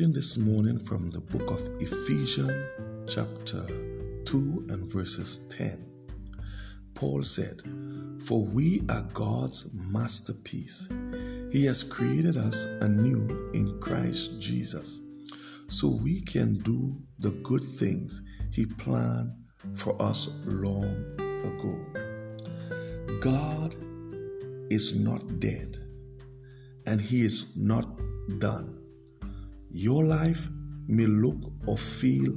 reading this morning from the book of Ephesians, chapter 2 and verses 10. Paul said, For we are God's masterpiece. He has created us anew in Christ Jesus so we can do the good things He planned for us long ago. God is not dead and He is not done. Your life may look or feel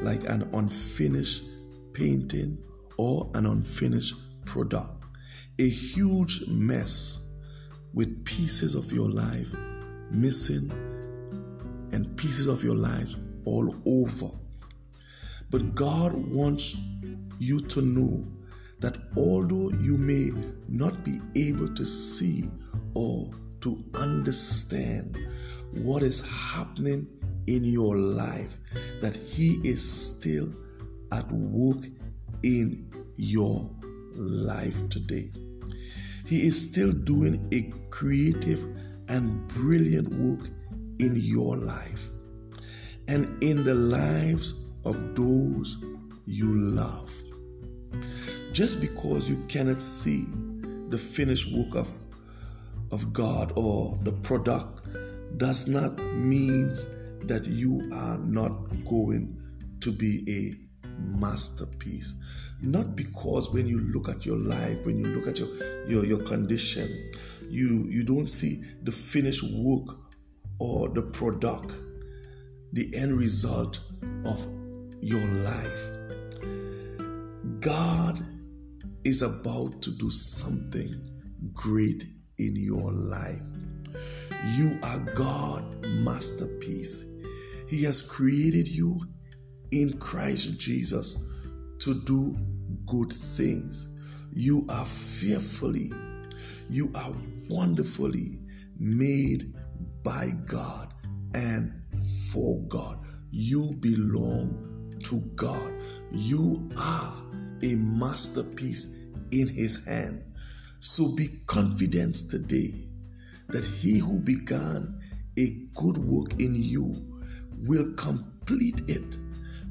like an unfinished painting or an unfinished product, a huge mess with pieces of your life missing and pieces of your life all over. But God wants you to know that although you may not be able to see or to understand what is happening in your life, that He is still at work in your life today. He is still doing a creative and brilliant work in your life and in the lives of those you love. Just because you cannot see the finished work of, of God or the product does not mean that you are not going to be a masterpiece. Not because when you look at your life, when you look at your, your, your condition, you, you don't see the finished work or the product, the end result of your life. God is about to do something great in your life. You are God masterpiece. He has created you in Christ Jesus to do good things. You are fearfully, you are wonderfully made by God and for God. You belong to God. You are a masterpiece in His hand. So be confident today that He who began a good work in you will complete it.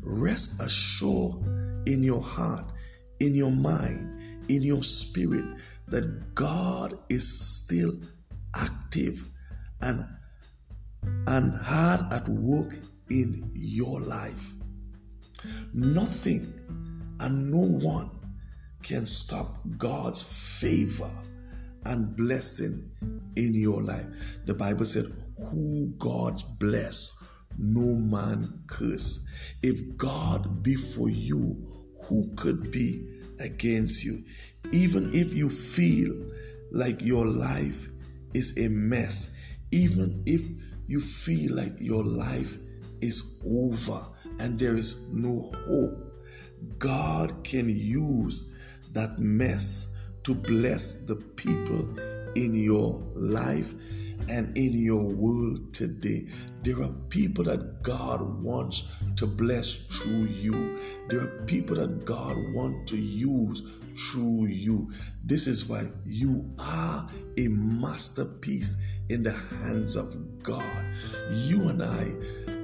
Rest assured in your heart, in your mind, in your spirit that God is still active and and hard at work in your life. Nothing and no one can stop God's favor and blessing in your life. The Bible said, Who God bless, no man curse. If God be for you, who could be against you? Even if you feel like your life is a mess, even if you feel like your life is over and there is no hope, God can use that mess to bless the people in your life and in your world today. There are people that God wants to bless through you. There are people that God wants to use through you. This is why you are a masterpiece in the hands of God. You and I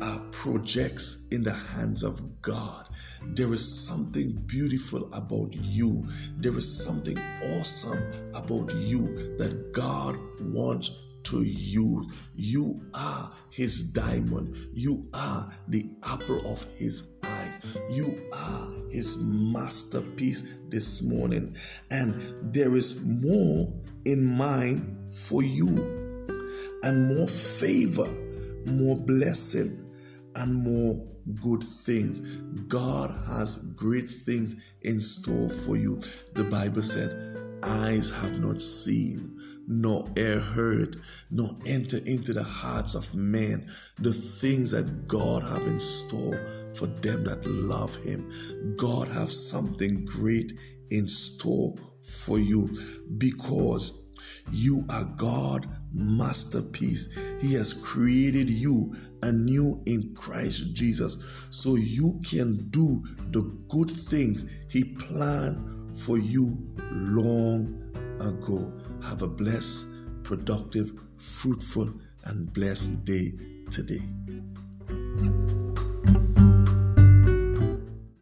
are projects in the hands of God. There is something beautiful about you. There is something awesome about you that God wants to you. You are his diamond. You are the apple of his eye. You are his masterpiece this morning. And there is more in mind for you and more favor, more blessing, and more good things. God has great things in store for you. The Bible said, Eyes have not seen, nor ear heard, nor enter into the hearts of men the things that God have in store for them that love Him. God have something great in store for you because you are God masterpiece. He has created you anew in Christ Jesus so you can do the good things He planned for you long ago. Have a blessed, productive, fruitful, and blessed day today.